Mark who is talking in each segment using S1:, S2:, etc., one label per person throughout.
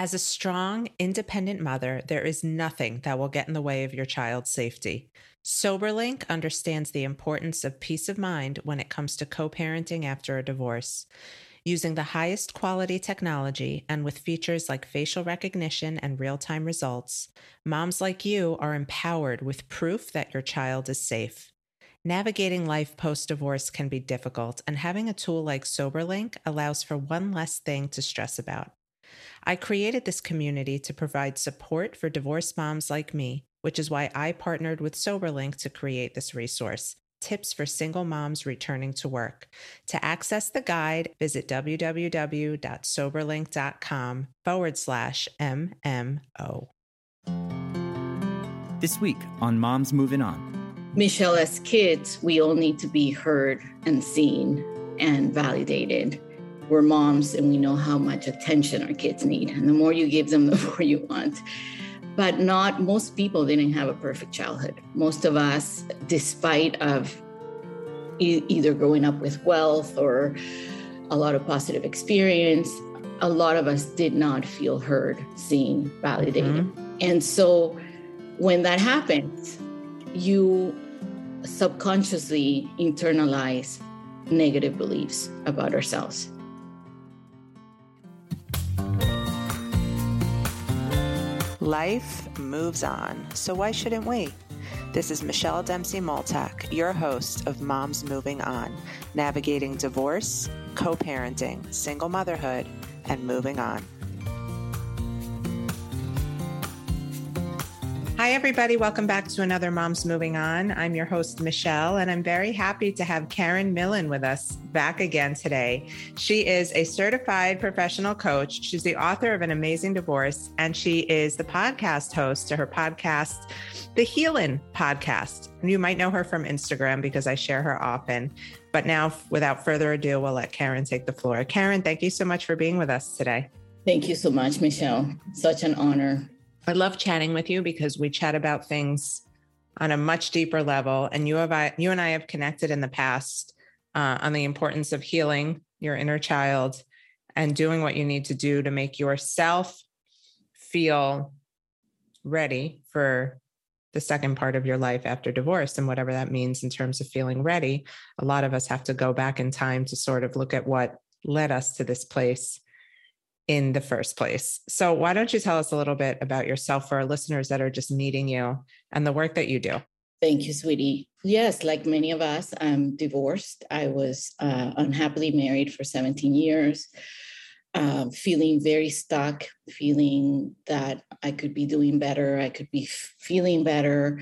S1: As a strong, independent mother, there is nothing that will get in the way of your child's safety. SoberLink understands the importance of peace of mind when it comes to co parenting after a divorce. Using the highest quality technology and with features like facial recognition and real time results, moms like you are empowered with proof that your child is safe. Navigating life post divorce can be difficult, and having a tool like SoberLink allows for one less thing to stress about. I created this community to provide support for divorced moms like me, which is why I partnered with SoberLink to create this resource. Tips for single moms returning to work. To access the guide, visit www.soberlink.com forward slash MMO.
S2: This week on Moms Moving On.
S3: Michelle, as kids, we all need to be heard and seen and validated we're moms and we know how much attention our kids need. And the more you give them, the more you want. But not most people didn't have a perfect childhood. Most of us, despite of e- either growing up with wealth or a lot of positive experience, a lot of us did not feel heard, seen, validated. Mm-hmm. And so when that happens, you subconsciously internalize negative beliefs about ourselves.
S1: Life moves on, so why shouldn't we? This is Michelle Dempsey Multack, your host of Moms Moving On, navigating divorce, co parenting, single motherhood, and moving on. Hi, everybody. Welcome back to another Moms Moving On. I'm your host, Michelle, and I'm very happy to have Karen Millen with us back again today. She is a certified professional coach. She's the author of An Amazing Divorce, and she is the podcast host to her podcast, The Healin' Podcast. You might know her from Instagram because I share her often. But now, without further ado, we'll let Karen take the floor. Karen, thank you so much for being with us today.
S3: Thank you so much, Michelle. Such an honor
S1: I love chatting with you because we chat about things on a much deeper level. And you have I, you and I have connected in the past uh, on the importance of healing your inner child and doing what you need to do to make yourself feel ready for the second part of your life after divorce and whatever that means in terms of feeling ready. A lot of us have to go back in time to sort of look at what led us to this place in the first place. So, why don't you tell us a little bit about yourself for our listeners that are just meeting you and the work that you do?
S3: Thank you, sweetie. Yes, like many of us, I'm divorced. I was uh, unhappily married for 17 years, uh, feeling very stuck, feeling that I could be doing better, I could be feeling better,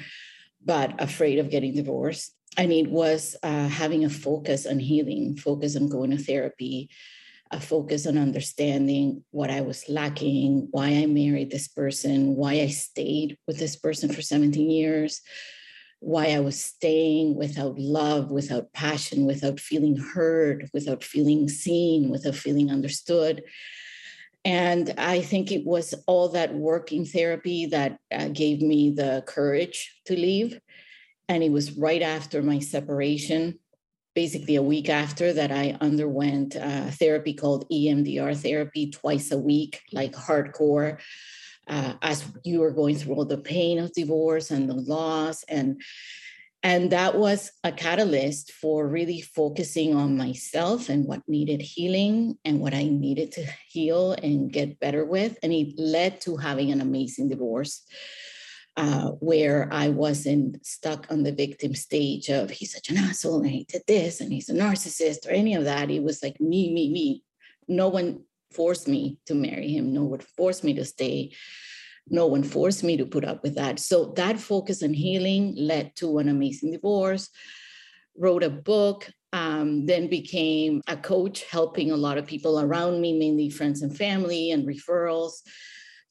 S3: but afraid of getting divorced. And it was uh, having a focus on healing, focus on going to therapy, a focus on understanding what I was lacking, why I married this person, why I stayed with this person for 17 years, why I was staying without love, without passion, without feeling heard, without feeling seen, without feeling understood. And I think it was all that work in therapy that uh, gave me the courage to leave. And it was right after my separation basically a week after that, I underwent a therapy called EMDR therapy twice a week, like hardcore. Uh, as you were going through all the pain of divorce and the loss and and that was a catalyst for really focusing on myself and what needed healing and what i needed to heal and get better with and it led to having an amazing divorce uh, where I wasn't stuck on the victim stage of he's such an asshole and he did this and he's a narcissist or any of that. It was like me, me, me. No one forced me to marry him. No one forced me to stay. No one forced me to put up with that. So that focus on healing led to an amazing divorce. Wrote a book, um, then became a coach, helping a lot of people around me, mainly friends and family and referrals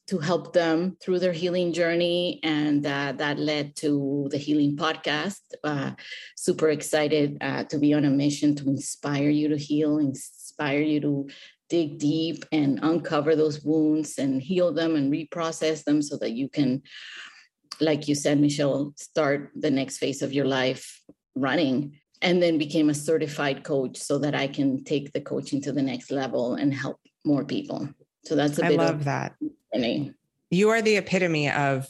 S3: to help them through their healing journey. And uh, that led to the Healing Podcast. Uh, super excited uh, to be on a mission to inspire you to heal, inspire you to dig deep and uncover those wounds and heal them and reprocess them so that you can, like you said, Michelle, start the next phase of your life running. And then became a certified coach so that I can take the coaching to the next level and help more people. So that's a
S1: I
S3: bit
S1: love
S3: of
S1: that. You are the epitome of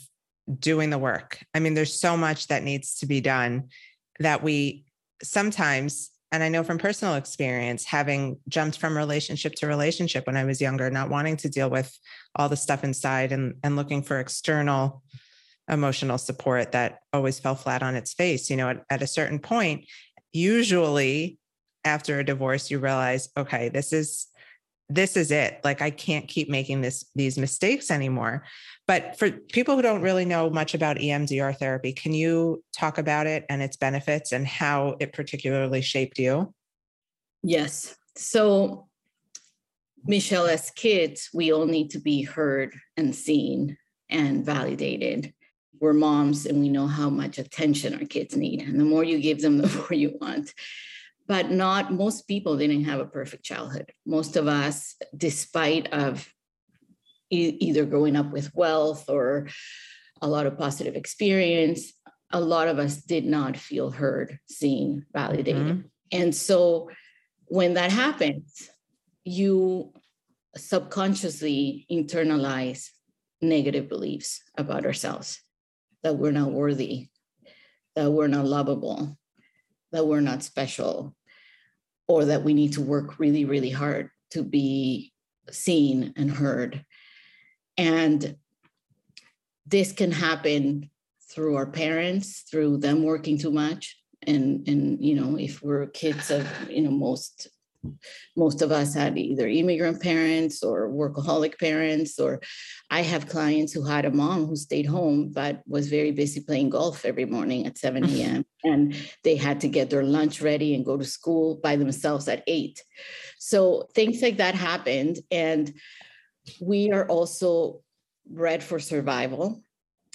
S1: doing the work. I mean, there's so much that needs to be done that we sometimes, and I know from personal experience, having jumped from relationship to relationship when I was younger, not wanting to deal with all the stuff inside and, and looking for external emotional support that always fell flat on its face. You know, at, at a certain point, usually after a divorce, you realize, okay, this is this is it. Like I can't keep making this these mistakes anymore. But for people who don't really know much about EMDR therapy, can you talk about it and its benefits and how it particularly shaped you?
S3: Yes. So Michelle, as kids, we all need to be heard and seen and validated. We're moms and we know how much attention our kids need. And the more you give them, the more you want but not most people didn't have a perfect childhood most of us despite of e- either growing up with wealth or a lot of positive experience a lot of us did not feel heard seen validated mm-hmm. and so when that happens you subconsciously internalize negative beliefs about ourselves that we're not worthy that we're not lovable that we're not special or that we need to work really, really hard to be seen and heard. And this can happen through our parents, through them working too much. And, and you know, if we're kids of, you know, most most of us had either immigrant parents or workaholic parents or i have clients who had a mom who stayed home but was very busy playing golf every morning at 7 a.m and they had to get their lunch ready and go to school by themselves at 8 so things like that happened and we are also bred for survival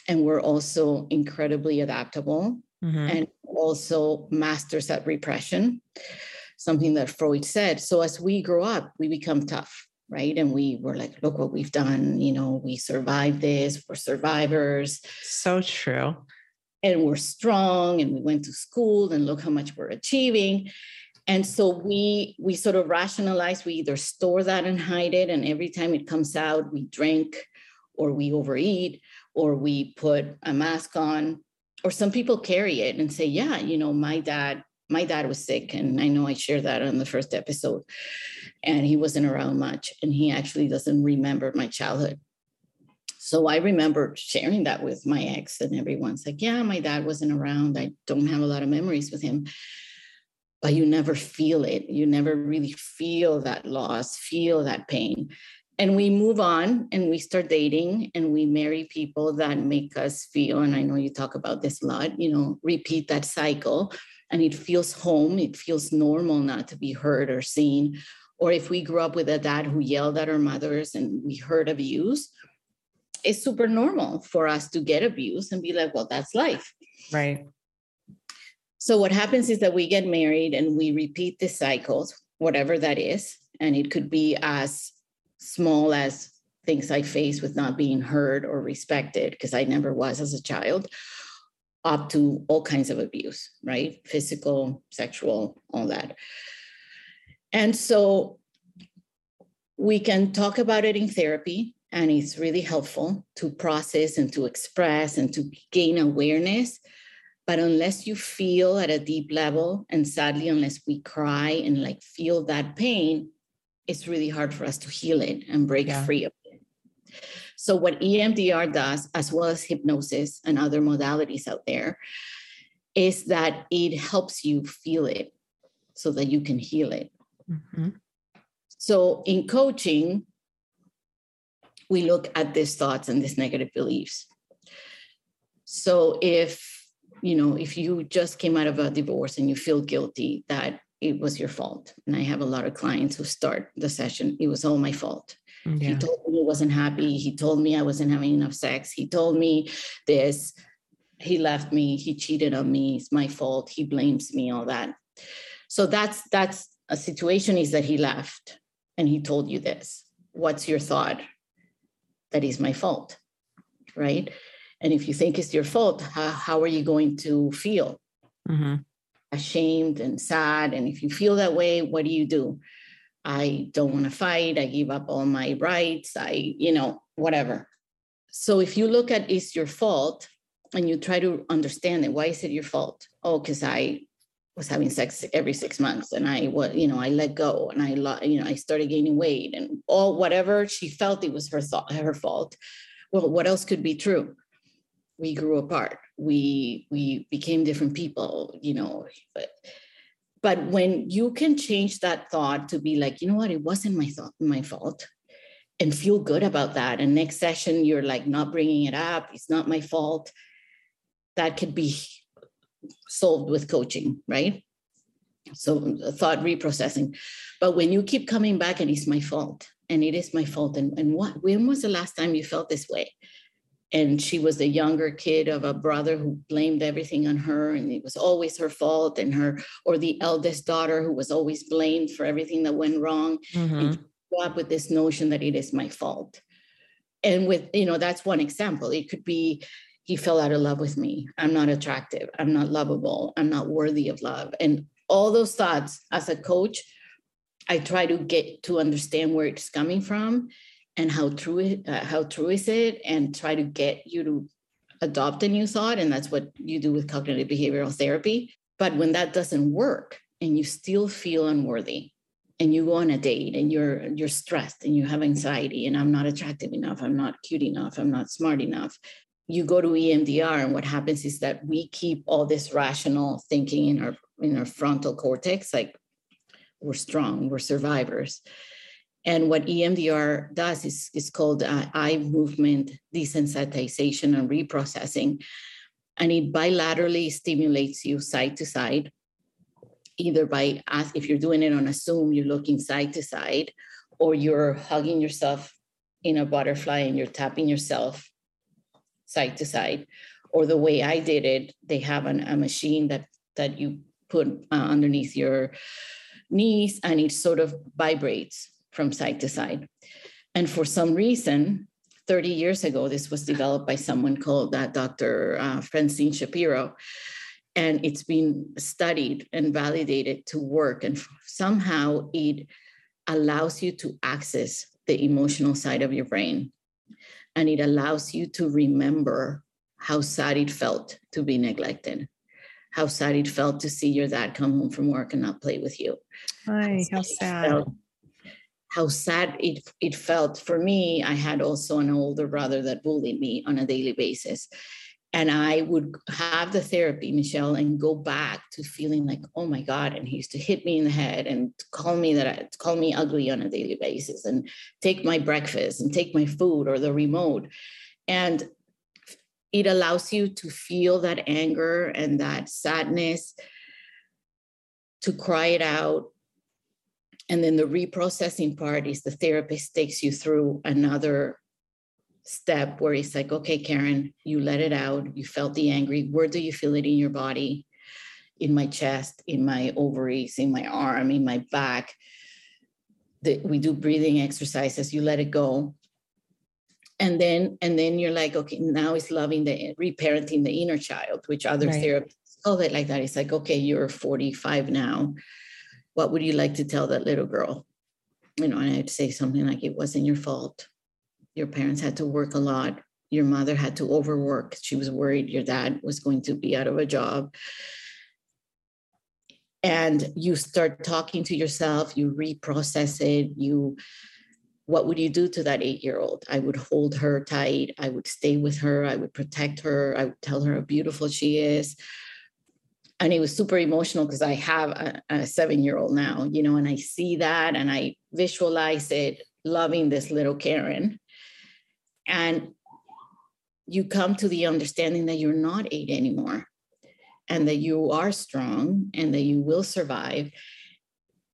S3: and we're also incredibly adaptable mm-hmm. and also masters at repression something that Freud said. So as we grow up, we become tough, right? And we were like, look what we've done. You know, we survived this. We're survivors.
S1: So true.
S3: And we're strong and we went to school and look how much we're achieving. And so we we sort of rationalize, we either store that and hide it. And every time it comes out, we drink or we overeat or we put a mask on. Or some people carry it and say, yeah, you know, my dad my dad was sick and i know i shared that on the first episode and he wasn't around much and he actually doesn't remember my childhood. So i remember sharing that with my ex and everyone's like yeah my dad wasn't around. I don't have a lot of memories with him. But you never feel it. You never really feel that loss feel that pain. And we move on and we start dating and we marry people that make us feel and i know you talk about this a lot you know repeat that cycle and it feels home, it feels normal not to be heard or seen. Or if we grew up with a dad who yelled at our mothers and we heard abuse, it's super normal for us to get abused and be like, well, that's life.
S1: Right.
S3: So what happens is that we get married and we repeat the cycles, whatever that is. And it could be as small as things I face with not being heard or respected, because I never was as a child, up to all kinds of abuse, right? Physical, sexual, all that. And so we can talk about it in therapy, and it's really helpful to process and to express and to gain awareness. But unless you feel at a deep level, and sadly, unless we cry and like feel that pain, it's really hard for us to heal it and break yeah. free of so, what EMDR does, as well as hypnosis and other modalities out there, is that it helps you feel it so that you can heal it. Mm-hmm. So, in coaching, we look at these thoughts and these negative beliefs. So, if you know, if you just came out of a divorce and you feel guilty that it was your fault, and I have a lot of clients who start the session, it was all my fault. Yeah. He told me he wasn't happy. He told me I wasn't having enough sex. He told me this. He left me. He cheated on me. It's my fault. He blames me. All that. So that's that's a situation. Is that he left and he told you this. What's your thought? That is my fault, right? And if you think it's your fault, how, how are you going to feel? Mm-hmm. Ashamed and sad. And if you feel that way, what do you do? I don't want to fight. I give up all my rights. I, you know, whatever. So if you look at it's your fault and you try to understand it, why is it your fault? Oh, because I was having sex every six months and I was, you know, I let go and I, you know, I started gaining weight and all whatever she felt it was her thought, her fault. Well, what else could be true? We grew apart. We we became different people, you know. But but when you can change that thought to be like, you know what, it wasn't my thought, my fault, and feel good about that. And next session, you're like not bringing it up. It's not my fault. That could be solved with coaching, right? So uh, thought reprocessing. But when you keep coming back and it's my fault, and it is my fault, and, and what when was the last time you felt this way? And she was the younger kid of a brother who blamed everything on her, and it was always her fault, and her or the eldest daughter who was always blamed for everything that went wrong. Mm-hmm. And up with this notion that it is my fault. And with, you know, that's one example. It could be he fell out of love with me. I'm not attractive. I'm not lovable. I'm not worthy of love. And all those thoughts as a coach, I try to get to understand where it's coming from and how true uh, how true is it and try to get you to adopt a new thought and that's what you do with cognitive behavioral therapy. But when that doesn't work and you still feel unworthy and you go on a date and you're you're stressed and you have anxiety and i'm not attractive enough i'm not cute enough i'm not smart enough you go to EMDR and what happens is that we keep all this rational thinking in our in our frontal cortex like we're strong we're survivors and what EMDR does is, is called uh, eye movement desensitization and reprocessing. And it bilaterally stimulates you side to side either by ask if you're doing it on a zoom you're looking side to side or you're hugging yourself in a butterfly and you're tapping yourself side to side. Or the way i did it they have an, a machine that that you put uh, underneath your knees and it sort of vibrates from side to side. And for some reason 30 years ago this was developed by someone called that uh, dr uh, francine shapiro. And it's been studied and validated to work and somehow it allows you to access the emotional side of your brain. And it allows you to remember how sad it felt to be neglected how sad it felt to see your dad come home from work and not play with you.
S4: Hi, how sad. felt,
S3: how sad it, it felt for me i had also an older brother that bullied me on a daily basis and I would have the therapy, Michelle, and go back to feeling like, oh my God. And he used to hit me in the head and call me that I call me ugly on a daily basis and take my breakfast and take my food or the remote. And it allows you to feel that anger and that sadness, to cry it out. And then the reprocessing part is the therapist takes you through another step where it's like, okay, Karen, you let it out. You felt the angry. Where do you feel it in your body? In my chest, in my ovaries, in my arm, in my back. The, we do breathing exercises. You let it go. And then, and then you're like, okay, now it's loving the reparenting the inner child, which other right. therapists call it like that. It's like, okay, you're 45 now. What would you like to tell that little girl? You know, and I'd say something like, it wasn't your fault. Your parents had to work a lot. Your mother had to overwork. She was worried your dad was going to be out of a job. And you start talking to yourself you reprocess it you what would you do to that eight year old i would hold her tight. I would stay with her. I would protect her. I would tell her how beautiful she is and it was super emotional because i have a, a seven year old now you know and i see that and i visualize it loving this little karen. And you come to the understanding that you're not eight anymore and that you are strong and that you will survive.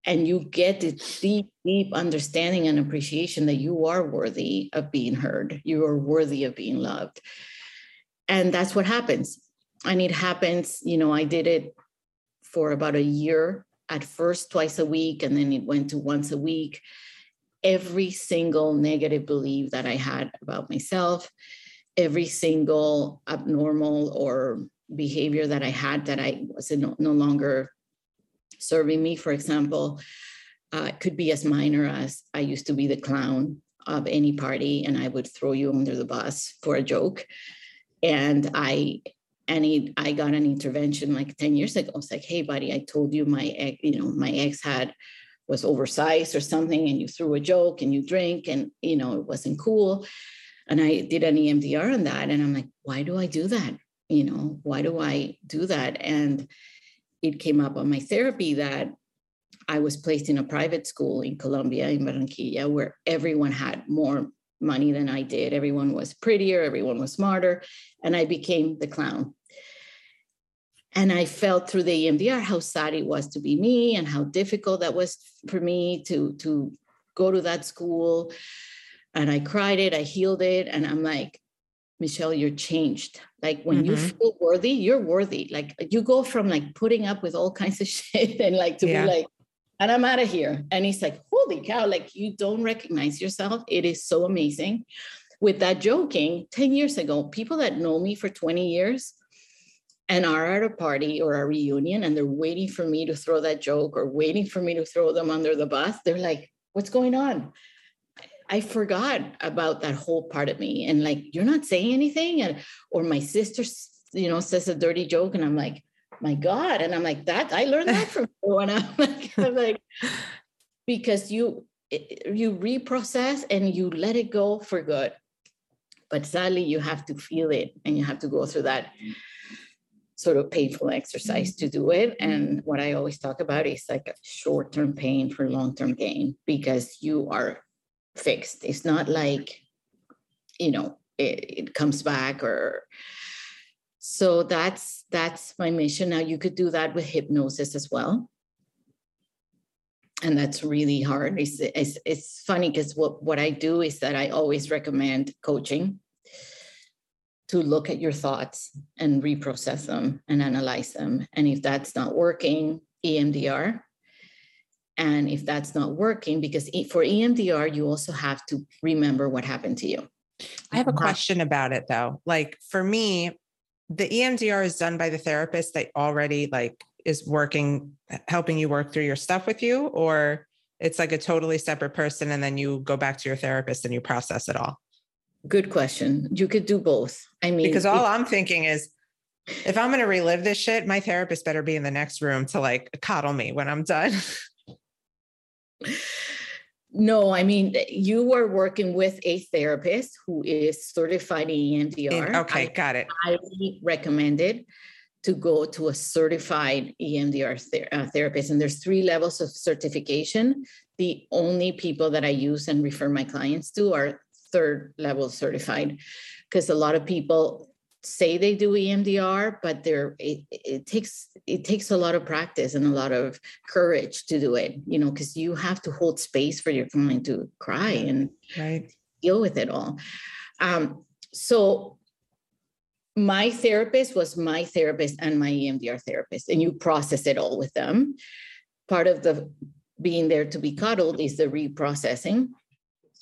S3: And you get this deep deep understanding and appreciation that you are worthy of being heard. You are worthy of being loved. And that's what happens and it happens you know i did it for about a year at first twice a week and then it went to once a week every single negative belief that I had about myself, every single abnormal or behavior that I had that I was no, no longer serving me. For example, Uh, could be as minor as I used to be the clown of any party and I would throw you under the bus for a joke. And I and I got an intervention like 10 years ago. I was like, hey buddy, I told you my ex, you know, my ex had was oversized or something, and you threw a joke and you drink, and you know, it wasn't cool. And I did an EMDR on that. And I'm like, why do I do that? You know, why do I do that? And it came up on my therapy that I was placed in a private school in Colombia, in Barranquilla, where everyone had more money than I did. Everyone was prettier, everyone was smarter, and I became the clown. And I felt through the EMDR how sad it was to be me and how difficult that was for me to, to go to that school. And I cried it, I healed it. And I'm like, Michelle, you're changed. Like when mm-hmm. you feel worthy, you're worthy. Like you go from like putting up with all kinds of shit and like to yeah. be like, and I'm out of here. And he's like, holy cow, like you don't recognize yourself. It is so amazing. With that joking, 10 years ago, people that know me for 20 years and are at a party or a reunion and they're waiting for me to throw that joke or waiting for me to throw them under the bus, they're like, what's going on? I forgot about that whole part of me. And like, you're not saying anything. And or my sister, you know, says a dirty joke, and I'm like, my God. And I'm like, that I learned that from you. And I'm like, I'm like because you you reprocess and you let it go for good. But sadly, you have to feel it and you have to go through that sort of painful exercise to do it. And what I always talk about is like a short-term pain for long-term gain because you are fixed. It's not like, you know, it, it comes back or so that's that's my mission now you could do that with hypnosis as well and that's really hard it's it's, it's funny because what what i do is that i always recommend coaching to look at your thoughts and reprocess them and analyze them. And if that's not working emdr and if that's not working because for emdr you also have to remember what happened to you.
S1: I have a question about it though. Like for me, the EMDR is done by the therapist that already like is working helping you work through your stuff with you or it's like a totally separate person and then you go back to your therapist and you process it all
S3: good question you could do both i mean
S1: because all i'm thinking is if i'm going to relive this shit my therapist better be in the next room to like coddle me when i'm done
S3: No, I mean, you were working with a therapist who is certified EMDR.
S1: Okay, I got it.
S3: Highly recommended to go to a certified EMDR ther- uh, therapist. And there's three levels of certification. The only people that I use and refer my clients to are third level certified because a lot of people say they do EMDR, but there it, it takes it takes a lot of practice and a lot of courage to do it. You know, because you have to hold space for your client to cry and
S1: right.
S3: deal with it all. Um, so my therapist was my therapist and my EMDR therapist, and you process it all with them. Part of the being there to be cuddled is the reprocessing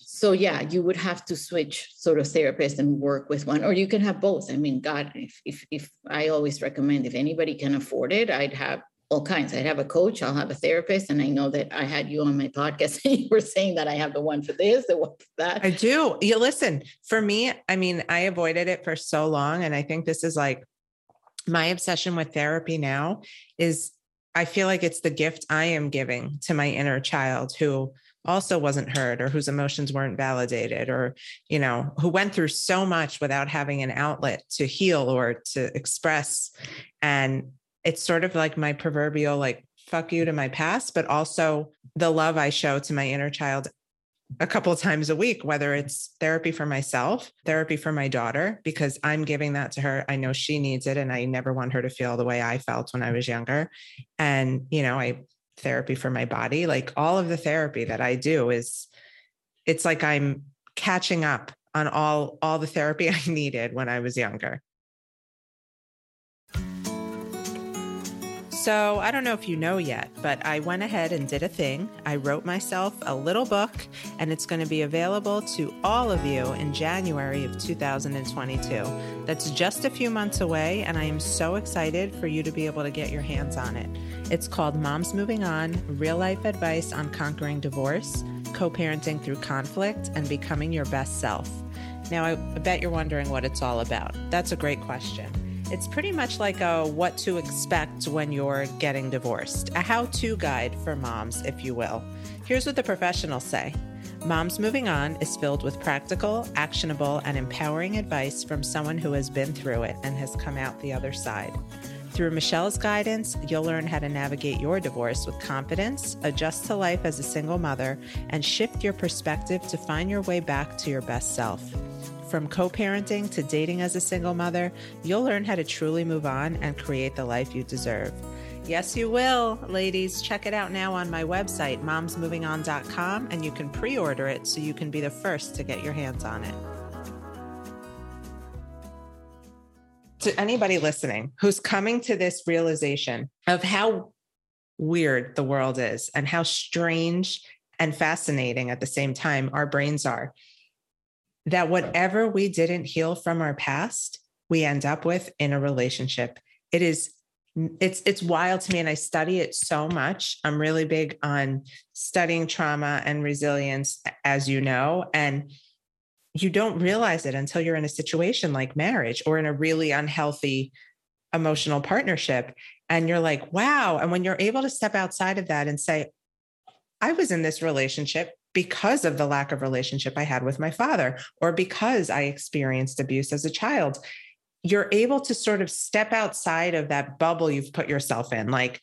S3: so yeah you would have to switch sort of therapist and work with one or you can have both. I mean god if, if if i always recommend if anybody can afford it i'd have all kinds. I'd have a coach i'll have a therapist and i know that i had you on my podcast and you were saying that i have the one for this the one for that.
S1: I do. You listen for me i mean i avoided it for so long and i think this is like my obsession with therapy now is i feel like it's the gift i am giving to my inner child who also wasn't heard or whose emotions weren't validated or you know who went through so much without having an outlet to heal or to express. And it's sort of like my proverbial like fuck you to my past but also the love i show to my inner child a couple of times a week whether it's therapy for myself therapy for my daughter because i'm giving that to her. I know she needs it and i never want her to feel the way i felt when i was younger. And you know i therapy for my body. Like all of the therapy that i do is it's like i'm catching up on all all the therapy i needed when i was younger So, I don't know if you know yet, but I went ahead and did a thing. I wrote myself a little book, and it's going to be available to all of you in January of 2022. That's just a few months away, and I am so excited for you to be able to get your hands on it. It's called Moms Moving On Real Life Advice on Conquering Divorce, Co parenting through conflict, and becoming your best self. Now, I bet you're wondering what it's all about. That's a great question. It's pretty much like a what to expect when you're getting divorced, a how to guide for moms, if you will. Here's what the professionals say Moms Moving On is filled with practical, actionable, and empowering advice from someone who has been through it and has come out the other side. Through Michelle's guidance, you'll learn how to navigate your divorce with confidence, adjust to life as a single mother, and shift your perspective to find your way back to your best self. From co parenting to dating as a single mother, you'll learn how to truly move on and create the life you deserve. Yes, you will, ladies. Check it out now on my website, momsmovingon.com, and you can pre order it so you can be the first to get your hands on it. To anybody listening who's coming to this realization of how weird the world is and how strange and fascinating at the same time our brains are, that whatever we didn't heal from our past, we end up with in a relationship. It is it's it's wild to me and I study it so much. I'm really big on studying trauma and resilience as you know and you don't realize it until you're in a situation like marriage or in a really unhealthy emotional partnership and you're like wow and when you're able to step outside of that and say I was in this relationship because of the lack of relationship I had with my father, or because I experienced abuse as a child. You're able to sort of step outside of that bubble you've put yourself in, like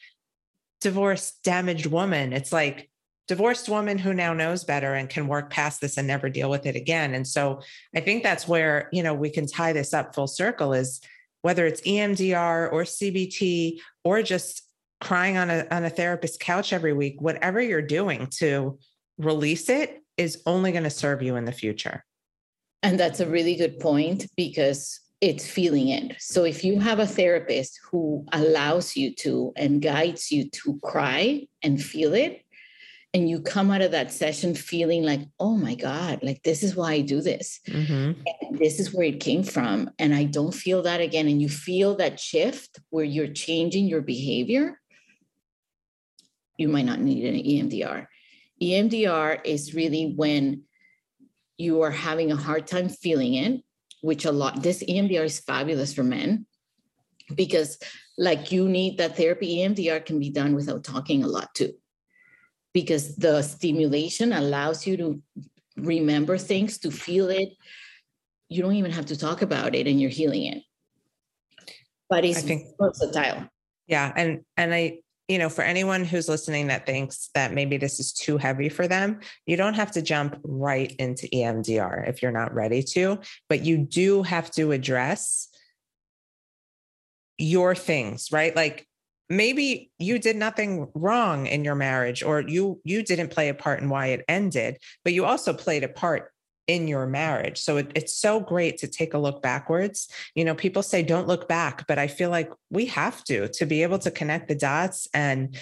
S1: divorced, damaged woman. It's like divorced woman who now knows better and can work past this and never deal with it again. And so I think that's where, you know, we can tie this up full circle is whether it's EMDR or CBT or just crying on a on a therapist's couch every week, whatever you're doing to release it is only going to serve you in the future.
S3: And that's a really good point because it's feeling it. So if you have a therapist who allows you to and guides you to cry and feel it, and you come out of that session feeling like, oh my God, like this is why I do this. Mm-hmm. this is where it came from. And I don't feel that again. And you feel that shift where you're changing your behavior, you might not need an EMDR. EMDR is really when you are having a hard time feeling it, which a lot, this EMDR is fabulous for men because, like, you need that therapy. EMDR can be done without talking a lot too, because the stimulation allows you to remember things, to feel it. You don't even have to talk about it and you're healing it. But it's I think, versatile.
S1: Yeah. And, and I, you know, for anyone who's listening that thinks that maybe this is too heavy for them, you don't have to jump right into EMDR if you're not ready to, but you do have to address your things, right? Like maybe you did nothing wrong in your marriage or you you didn't play a part in why it ended, but you also played a part in your marriage. So it, it's so great to take a look backwards. You know, people say don't look back, but I feel like we have to to be able to connect the dots and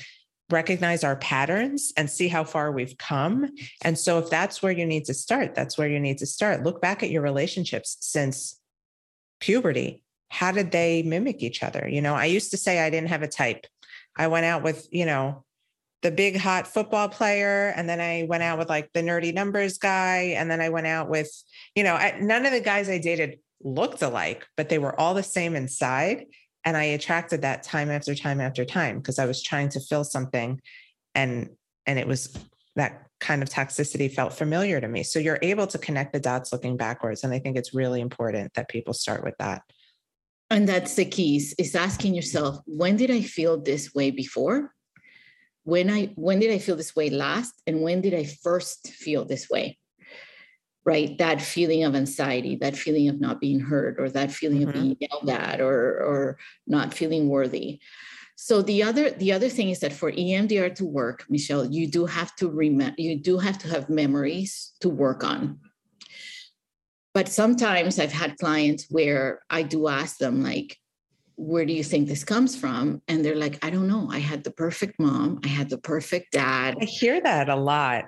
S1: recognize our patterns and see how far we've come. And so if that's where you need to start, that's where you need to start. Look back at your relationships since puberty. How did they mimic each other? You know, I used to say I didn't have a type. I went out with, you know, the big hot football player and then i went out with like the nerdy numbers guy and then i went out with you know none of the guys i dated looked alike but they were all the same inside and i attracted that time after time after time because i was trying to fill something and and it was that kind of toxicity felt familiar to me. So you're able to connect the dots looking backwards and i think it's really important that people start with that.
S3: And that's the keys is asking yourself when did i feel this way before when i when did i feel this way last? And when did i first feel this way? Right? That feeling of anxiety that feeling of not being heard or that feeling mm-hmm. of being yelled at or or not feeling worthy. So the other the other thing is that for emdr to work michelle you do have to remember you do have to have memories to work on. But sometimes i've had clients where i do ask them like where do you think this comes from? And they're like, I don't know. I had the perfect mom. I had the perfect dad.
S1: I hear that a lot.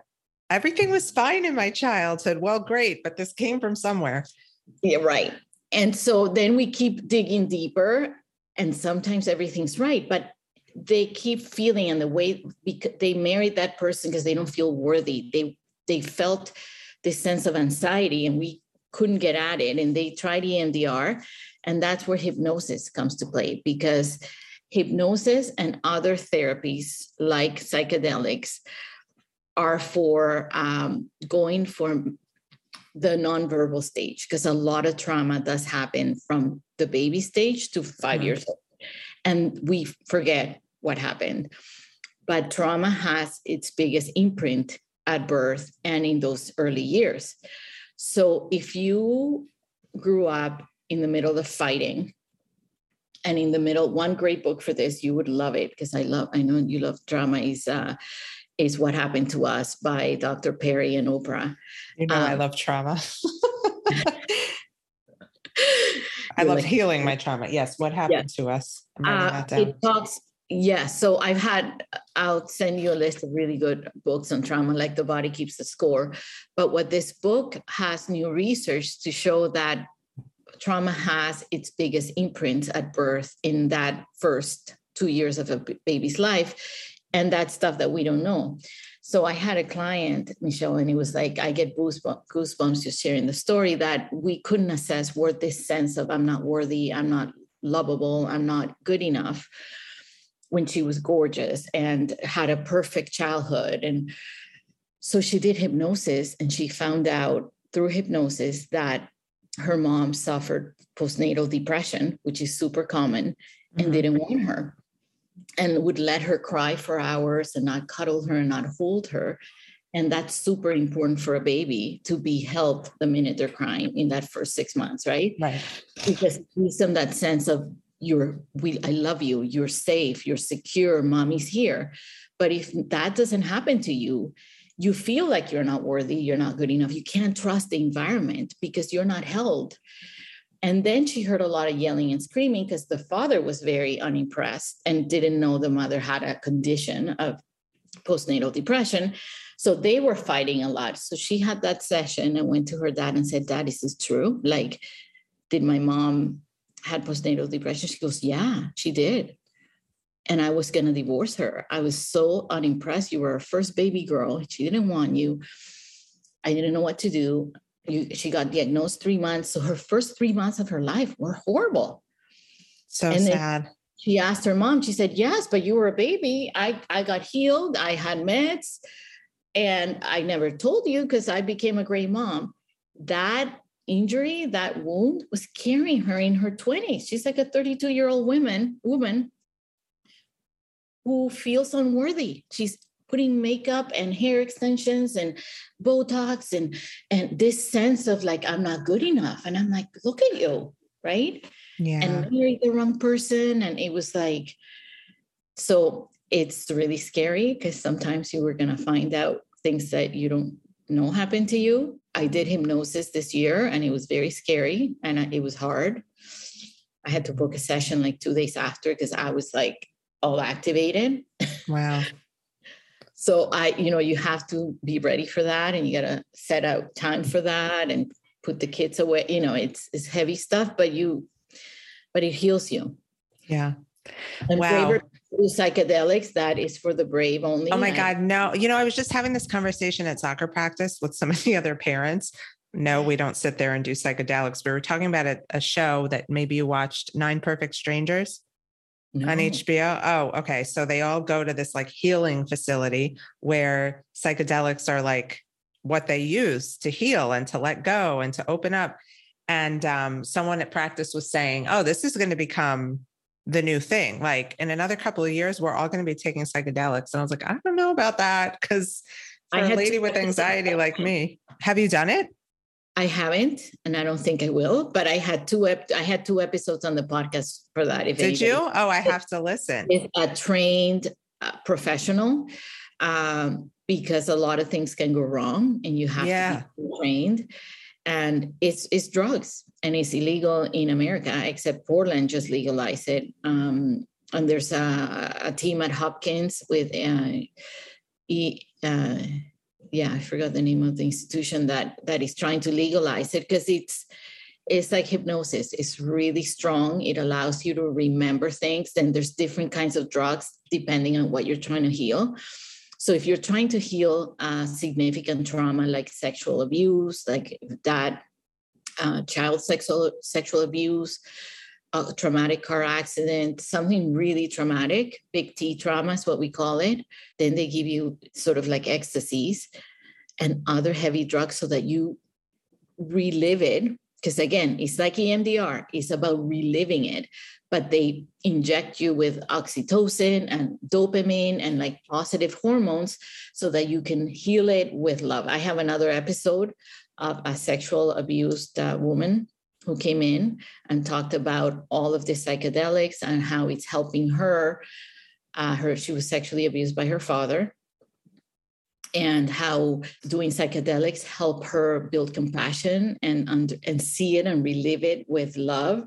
S1: Everything was fine in my childhood. Well, great, but this came from somewhere.
S3: Yeah, right. And so then we keep digging deeper, and sometimes everything's right, but they keep feeling and the way because they married that person because they don't feel worthy. They they felt this sense of anxiety, and we couldn't get at it. And they tried EMDR, and that's where hypnosis comes to play because hypnosis and other therapies like psychedelics are for um, going for the nonverbal stage because a lot of trauma does happen from the baby stage to 5 mm-hmm. years old. And we forget what happened. But trauma has its biggest imprint at birth and in those early years. So if you grew up in the middle of fighting and in the middle one great book for this you would love it because i love i know you love drama is uh is what happened to us by dr perry and oprah
S1: you know um, i love trauma i love like, healing my trauma yes what happened yeah. to us
S3: uh, it talks Yes. So I've had, I'll send you a list of really good books on trauma, like The Body Keeps the Score. But what this book has new research to show that trauma has its biggest imprint at birth in that first two years of a baby's life. And that's stuff that we don't know. So I had a client, Michelle, and it was like, I get goosebumps just sharing the story that we couldn't assess where this sense of I'm not worthy, I'm not lovable, I'm not good enough when she was gorgeous and had a perfect childhood. And so she did hypnosis and she found out through hypnosis that her mom suffered postnatal depression, which is super common, mm-hmm. and didn't want her and would let her cry for hours and not cuddle her and not hold her. And that's super important for a baby to be held the minute they're crying in that first six months, right?
S1: Right.
S3: Because it gives them that sense of you're we I love you, you're safe, you're secure, mommy's here. But if that doesn't happen to you, you feel like you're not worthy, you're not good enough. You can't trust the environment because you're not held. And then she heard a lot of yelling and screaming because the father was very unimpressed and didn't know the mother had a condition of postnatal depression. So they were fighting a lot. So she had that session and went to her dad and said, Dad, is this true? Like, did my mom had postnatal depression? She goes, Yeah, she did. And I was going to divorce her. I was so unimpressed. You were her first baby girl. She didn't want you. I didn't know what to do. You, she got diagnosed three months. So her first three months of her life were horrible.
S1: So and sad.
S3: She asked her mom, she said, Yes, but you were a baby. I, I got healed. I had meds. And I never told you because I became a great mom. That injury, that wound was carrying her in her 20s. She's like a 32 year old woman, woman who feels unworthy. She's putting makeup and hair extensions and Botox and and this sense of like I'm not good enough. And I'm like, look at you, right?
S1: Yeah.
S3: And married the wrong person. And it was like, so it's really scary because sometimes you were gonna find out things that you don't know happen to you. I did hypnosis this year and it was very scary and it was hard. I had to book a session like two days after because I was like all activated.
S1: Wow.
S3: so I, you know, you have to be ready for that and you got to set out time for that and put the kids away. You know, it's it's heavy stuff, but you, but it heals you.
S1: Yeah.
S3: And wow psychedelics that is for the brave only
S1: oh my god no you know i was just having this conversation at soccer practice with some of the other parents no we don't sit there and do psychedelics we were talking about a, a show that maybe you watched nine perfect strangers no. on hbo oh okay so they all go to this like healing facility where psychedelics are like what they use to heal and to let go and to open up and um, someone at practice was saying oh this is going to become the new thing. Like in another couple of years, we're all going to be taking psychedelics. And I was like, I don't know about that because for a lady with anxiety like me, have you done it?
S3: I haven't, and I don't think I will. But I had two. Ep- I had two episodes on the podcast for that.
S1: If did you? Oh, I have to listen.
S3: With a trained uh, professional, um, because a lot of things can go wrong, and you have yeah. to be trained. And it's it's drugs, and it's illegal in America, except Portland just legalized it. Um, and there's a, a, team at Hopkins with, uh, e, uh, yeah, I forgot the name of the institution that that is trying to legalize it because it's it's like hypnosis. It's really strong. It allows you to remember things. And there's different kinds of drugs depending on what you're trying to heal. So if you're trying to heal uh, significant trauma like sexual abuse, like that uh, child sexual sexual abuse, a traumatic car accident, something really traumatic, big T trauma is what we call it. Then they give you sort of like ecstasies and other heavy drugs so that you relive it. Because again, it's like EMDR, it's about reliving it, but they inject you with oxytocin and dopamine and like positive hormones so that you can heal it with love. I have another episode of a sexual abused uh, woman who came in and talked about all of the psychedelics and how it's helping her. Uh, her she was sexually abused by her father, and how doing psychedelics help her build compassion and under, and see it and relive it with love.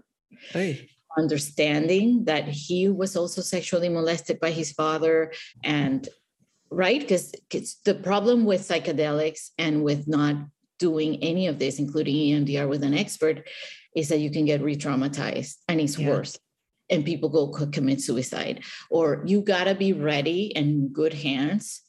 S3: Hey. Understanding that he was also sexually molested by his father, and right because it's the problem with psychedelics and with not doing any of this, including EMDR with an expert, is that you can get re-traumatized and it's yeah. worse. And people go commit suicide. Or you gotta be ready and good hands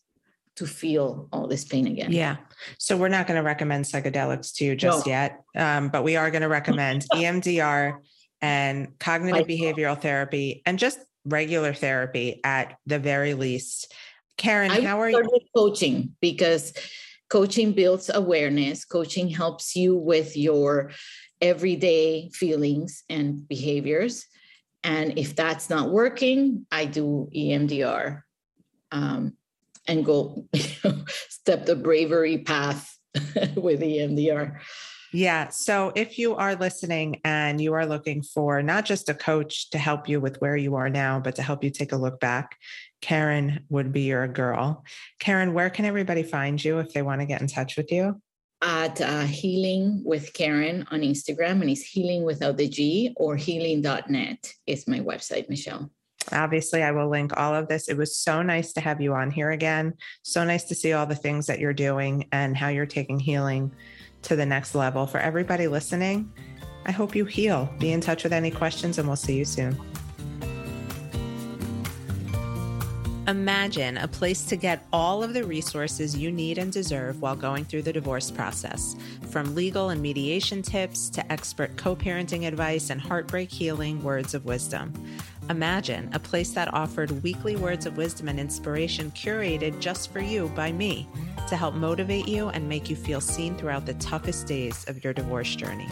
S3: to feel all this pain again.
S1: Yeah. So we're not going to recommend psychedelics to you just no. yet, um, but we are going to recommend EMDR and cognitive behavioral therapy and just regular therapy at the very least. Karen, I how are you?
S3: Coaching because coaching builds awareness coaching helps you with your everyday feelings and behaviors and if that's not working i do emdr um, and go step the bravery path with emdr
S1: yeah. So if you are listening and you are looking for not just a coach to help you with where you are now, but to help you take a look back, Karen would be your girl. Karen, where can everybody find you if they want to get in touch with you?
S3: At uh, Healing with Karen on Instagram, and it's healing without the G or healing.net is my website, Michelle.
S1: Obviously, I will link all of this. It was so nice to have you on here again. So nice to see all the things that you're doing and how you're taking healing to the next level. For everybody listening, I hope you heal. Be in touch with any questions, and we'll see you soon. Imagine a place to get all of the resources you need and deserve while going through the divorce process. From legal and mediation tips to expert co parenting advice and heartbreak healing words of wisdom. Imagine a place that offered weekly words of wisdom and inspiration curated just for you by me to help motivate you and make you feel seen throughout the toughest days of your divorce journey.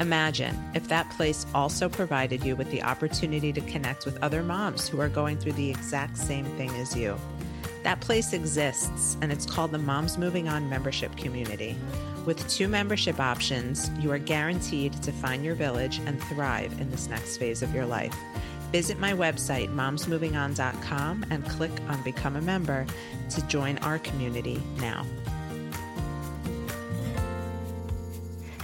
S1: Imagine if that place also provided you with the opportunity to connect with other moms who are going through the exact same thing as you. That place exists, and it's called the Moms Moving On membership community. With two membership options, you are guaranteed to find your village and thrive in this next phase of your life. Visit my website, momsmovingon.com, and click on Become a Member to join our community now.